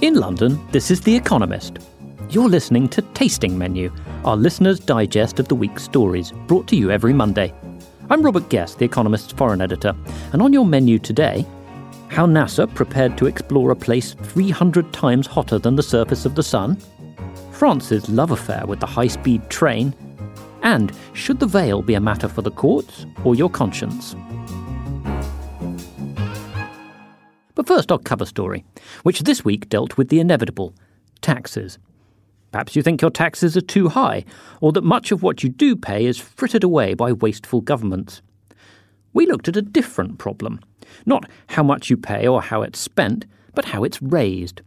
In London, this is The Economist. You're listening to Tasting Menu, our listener's digest of the week's stories, brought to you every Monday. I'm Robert Guest, The Economist's foreign editor, and on your menu today, how NASA prepared to explore a place 300 times hotter than the surface of the Sun, France's love affair with the high speed train, and should the veil be a matter for the courts or your conscience? First, our cover story, which this week dealt with the inevitable taxes. Perhaps you think your taxes are too high, or that much of what you do pay is frittered away by wasteful governments. We looked at a different problem not how much you pay or how it's spent, but how it's raised.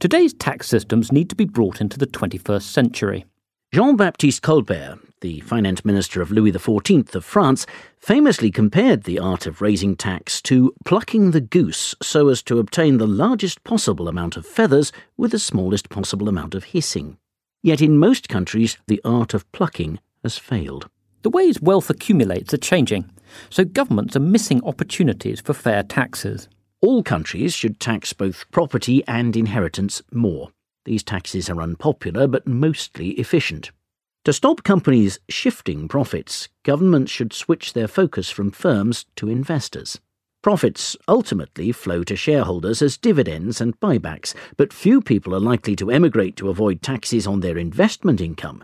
Today's tax systems need to be brought into the 21st century. Jean Baptiste Colbert, the finance minister of Louis XIV of France, famously compared the art of raising tax to plucking the goose so as to obtain the largest possible amount of feathers with the smallest possible amount of hissing. Yet in most countries, the art of plucking has failed. The ways wealth accumulates are changing, so governments are missing opportunities for fair taxes. All countries should tax both property and inheritance more. These taxes are unpopular but mostly efficient. To stop companies shifting profits, governments should switch their focus from firms to investors. Profits ultimately flow to shareholders as dividends and buybacks, but few people are likely to emigrate to avoid taxes on their investment income.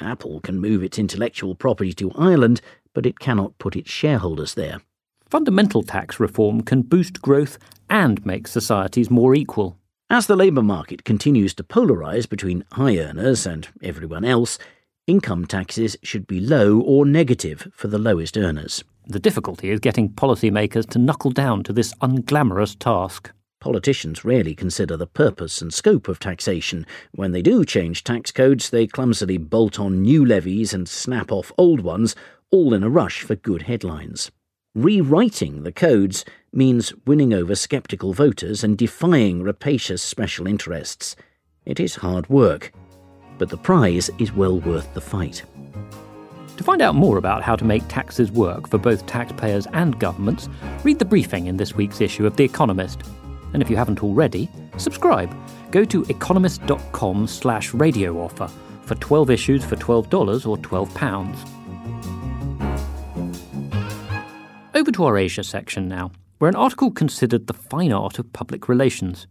Apple can move its intellectual property to Ireland, but it cannot put its shareholders there. Fundamental tax reform can boost growth and make societies more equal. As the labour market continues to polarise between high earners and everyone else, income taxes should be low or negative for the lowest earners. The difficulty is getting policymakers to knuckle down to this unglamorous task. Politicians rarely consider the purpose and scope of taxation. When they do change tax codes, they clumsily bolt on new levies and snap off old ones, all in a rush for good headlines. Rewriting the codes means winning over sceptical voters and defying rapacious special interests. It is hard work, but the prize is well worth the fight. To find out more about how to make taxes work for both taxpayers and governments, read the briefing in this week's issue of The Economist. And if you haven't already, subscribe. Go to economist.com slash radio offer for 12 issues for $12 or £12. Over to our Asia section now, where an article considered the fine art of public relations.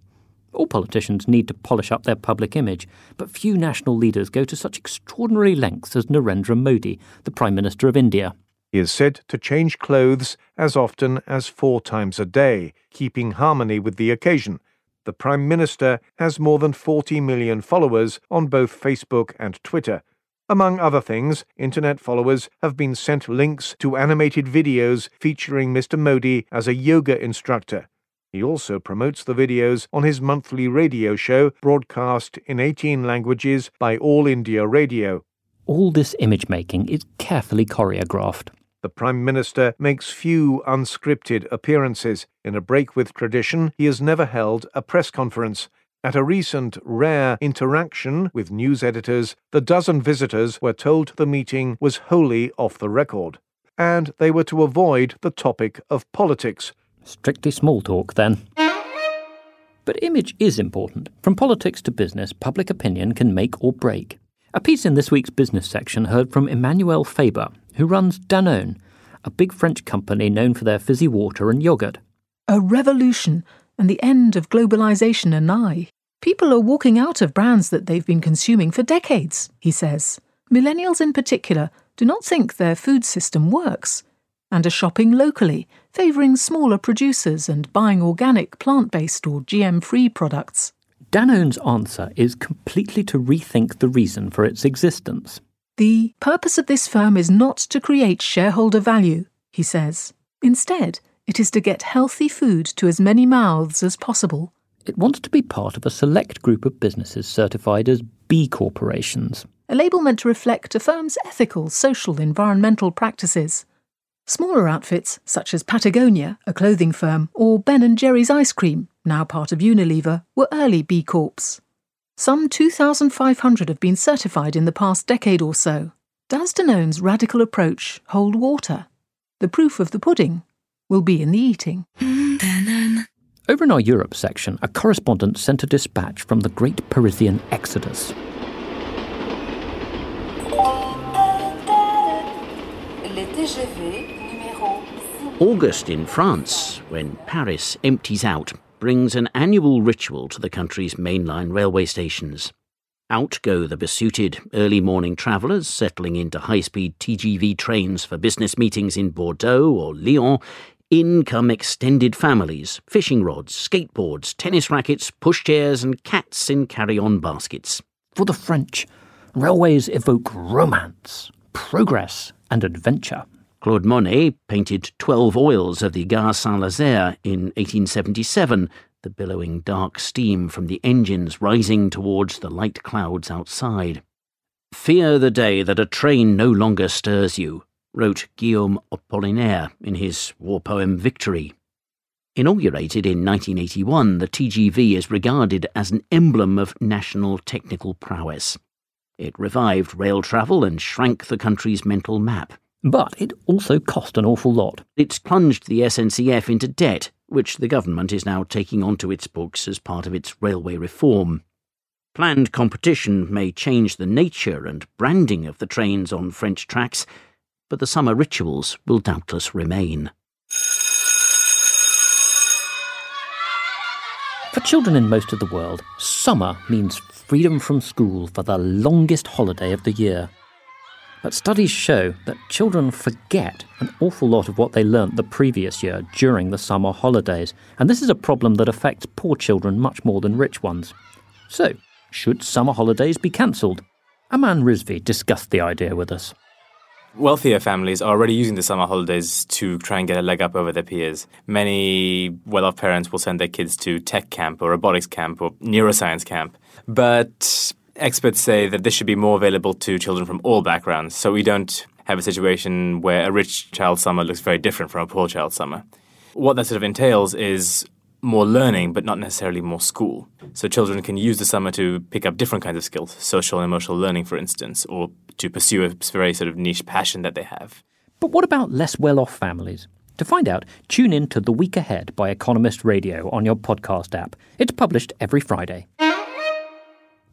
All politicians need to polish up their public image, but few national leaders go to such extraordinary lengths as Narendra Modi, the Prime Minister of India. He is said to change clothes as often as four times a day, keeping harmony with the occasion. The Prime Minister has more than 40 million followers on both Facebook and Twitter. Among other things, internet followers have been sent links to animated videos featuring Mr. Modi as a yoga instructor. He also promotes the videos on his monthly radio show broadcast in 18 languages by All India Radio. All this image making is carefully choreographed. The Prime Minister makes few unscripted appearances. In a break with tradition, he has never held a press conference. At a recent rare interaction with news editors, the dozen visitors were told the meeting was wholly off the record, and they were to avoid the topic of politics. Strictly small talk, then. But image is important. From politics to business, public opinion can make or break. A piece in this week's business section heard from Emmanuel Faber, who runs Danone, a big French company known for their fizzy water and yogurt. A revolution and the end of globalization are nigh. People are walking out of brands that they've been consuming for decades, he says. Millennials in particular do not think their food system works and are shopping locally, favouring smaller producers and buying organic, plant based, or GM free products. Danone's answer is completely to rethink the reason for its existence. The purpose of this firm is not to create shareholder value, he says. Instead, it is to get healthy food to as many mouths as possible. It wants to be part of a select group of businesses certified as B corporations. A label meant to reflect a firm's ethical, social, environmental practices. Smaller outfits, such as Patagonia, a clothing firm, or Ben & Jerry's ice cream, now part of Unilever, were early B Corps. Some 2,500 have been certified in the past decade or so. Does Danone's radical approach hold water? The proof of the pudding will be in the eating. Over in our Europe section, a correspondent sent a dispatch from the great Parisian exodus. August in France, when Paris empties out, brings an annual ritual to the country's mainline railway stations. Out go the besuited early morning travellers settling into high speed TGV trains for business meetings in Bordeaux or Lyon. In come extended families, fishing rods, skateboards, tennis rackets, pushchairs, and cats in carry on baskets. For the French, railways evoke romance, progress, and adventure. Claude Monet painted 12 oils of the Gare Saint Lazare in 1877, the billowing dark steam from the engines rising towards the light clouds outside. Fear the day that a train no longer stirs you, wrote Guillaume Apollinaire in his war poem Victory. Inaugurated in 1981, the TGV is regarded as an emblem of national technical prowess. It revived rail travel and shrank the country's mental map. But it also cost an awful lot. It's plunged the SNCF into debt, which the government is now taking onto its books as part of its railway reform. Planned competition may change the nature and branding of the trains on French tracks, but the summer rituals will doubtless remain. For children in most of the world, summer means freedom from school for the longest holiday of the year. But studies show that children forget an awful lot of what they learnt the previous year during the summer holidays, and this is a problem that affects poor children much more than rich ones. So, should summer holidays be cancelled? Aman Rizvi discussed the idea with us. Wealthier families are already using the summer holidays to try and get a leg up over their peers. Many well off parents will send their kids to tech camp or robotics camp or neuroscience camp. But experts say that this should be more available to children from all backgrounds, so we don't have a situation where a rich child's summer looks very different from a poor child's summer. What that sort of entails is more learning, but not necessarily more school. So children can use the summer to pick up different kinds of skills, social and emotional learning, for instance, or to pursue a very sort of niche passion that they have. But what about less well off families? To find out, tune in to The Week Ahead by Economist Radio on your podcast app. It's published every Friday.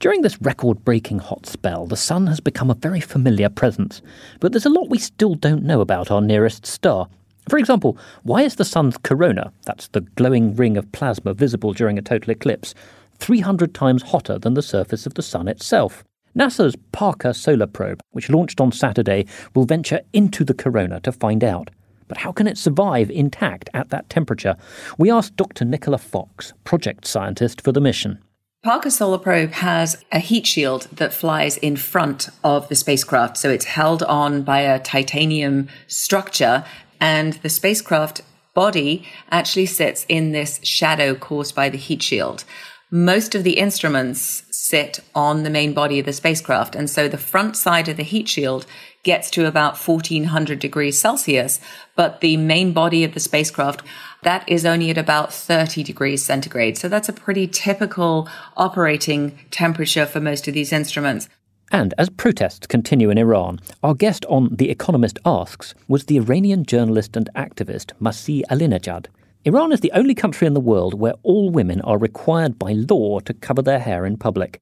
During this record breaking hot spell, the sun has become a very familiar presence, but there's a lot we still don't know about our nearest star. For example, why is the sun's corona, that's the glowing ring of plasma visible during a total eclipse, 300 times hotter than the surface of the sun itself? NASA's Parker Solar Probe, which launched on Saturday, will venture into the corona to find out. But how can it survive intact at that temperature? We asked Dr. Nicola Fox, project scientist for the mission. Parker Solar Probe has a heat shield that flies in front of the spacecraft. So it's held on by a titanium structure and the spacecraft body actually sits in this shadow caused by the heat shield. Most of the instruments sit on the main body of the spacecraft. And so the front side of the heat shield gets to about 1400 degrees Celsius, but the main body of the spacecraft that is only at about 30 degrees centigrade. So that's a pretty typical operating temperature for most of these instruments. And as protests continue in Iran, our guest on The Economist Asks was the Iranian journalist and activist Masih Alinejad. Iran is the only country in the world where all women are required by law to cover their hair in public.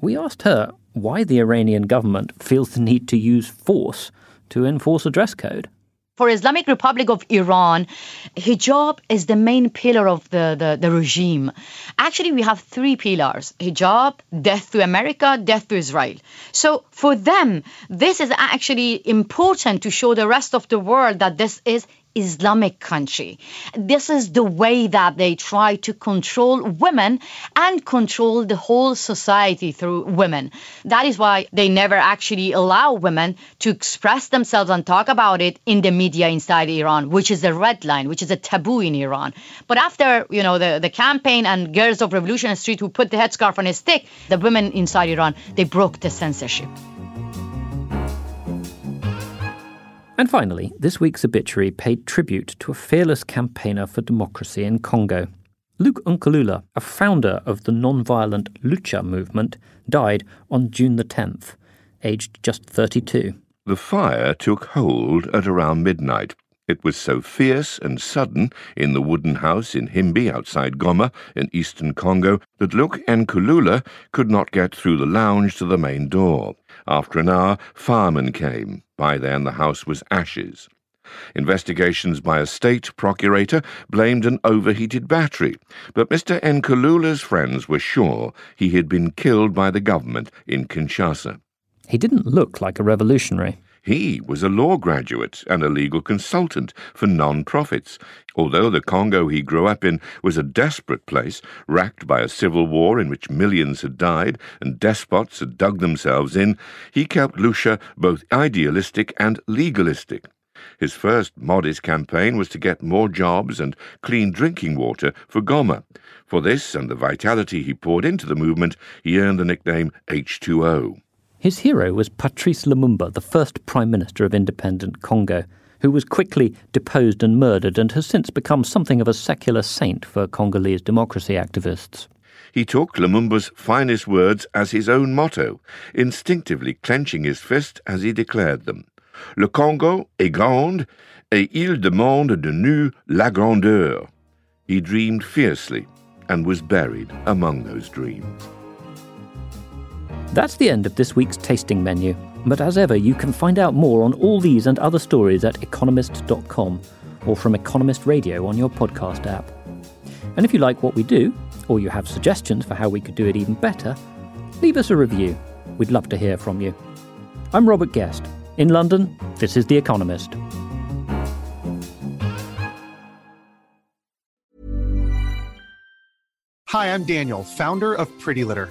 We asked her why the Iranian government feels the need to use force to enforce a dress code for Islamic Republic of Iran, hijab is the main pillar of the, the, the, regime. Actually, we have three pillars hijab, death to America, death to Israel. So for them, this is actually important to show the rest of the world that this is Islamic country. This is the way that they try to control women and control the whole society through women. That is why they never actually allow women to express themselves and talk about it in the media inside Iran, which is a red line, which is a taboo in Iran. But after, you know, the, the campaign and Girls of Revolution Street who put the headscarf on a stick, the women inside Iran, they broke the censorship. And finally, this week's obituary paid tribute to a fearless campaigner for democracy in Congo. Luke Nkulula, a founder of the non-violent Lucha movement, died on June the 10th, aged just 32. The fire took hold at around midnight. It was so fierce and sudden in the wooden house in Himbi outside Goma in eastern Congo that Luke Nkulula could not get through the lounge to the main door. After an hour, firemen came. By then, the house was ashes. Investigations by a state procurator blamed an overheated battery, but Mr. Nkulula's friends were sure he had been killed by the government in Kinshasa. He didn't look like a revolutionary. He was a law graduate and a legal consultant for non-profits. Although the Congo he grew up in was a desperate place, racked by a civil war in which millions had died and despots had dug themselves in, he kept Lucha both idealistic and legalistic. His first modest campaign was to get more jobs and clean drinking water for Goma. For this and the vitality he poured into the movement, he earned the nickname H2O. His hero was Patrice Lumumba, the first Prime Minister of independent Congo, who was quickly deposed and murdered and has since become something of a secular saint for Congolese democracy activists. He took Lumumba's finest words as his own motto, instinctively clenching his fist as he declared them. Le Congo est grand, et il demande de nous la grandeur. He dreamed fiercely and was buried among those dreams. That's the end of this week's tasting menu. But as ever, you can find out more on all these and other stories at economist.com or from Economist Radio on your podcast app. And if you like what we do, or you have suggestions for how we could do it even better, leave us a review. We'd love to hear from you. I'm Robert Guest. In London, this is The Economist. Hi, I'm Daniel, founder of Pretty Litter.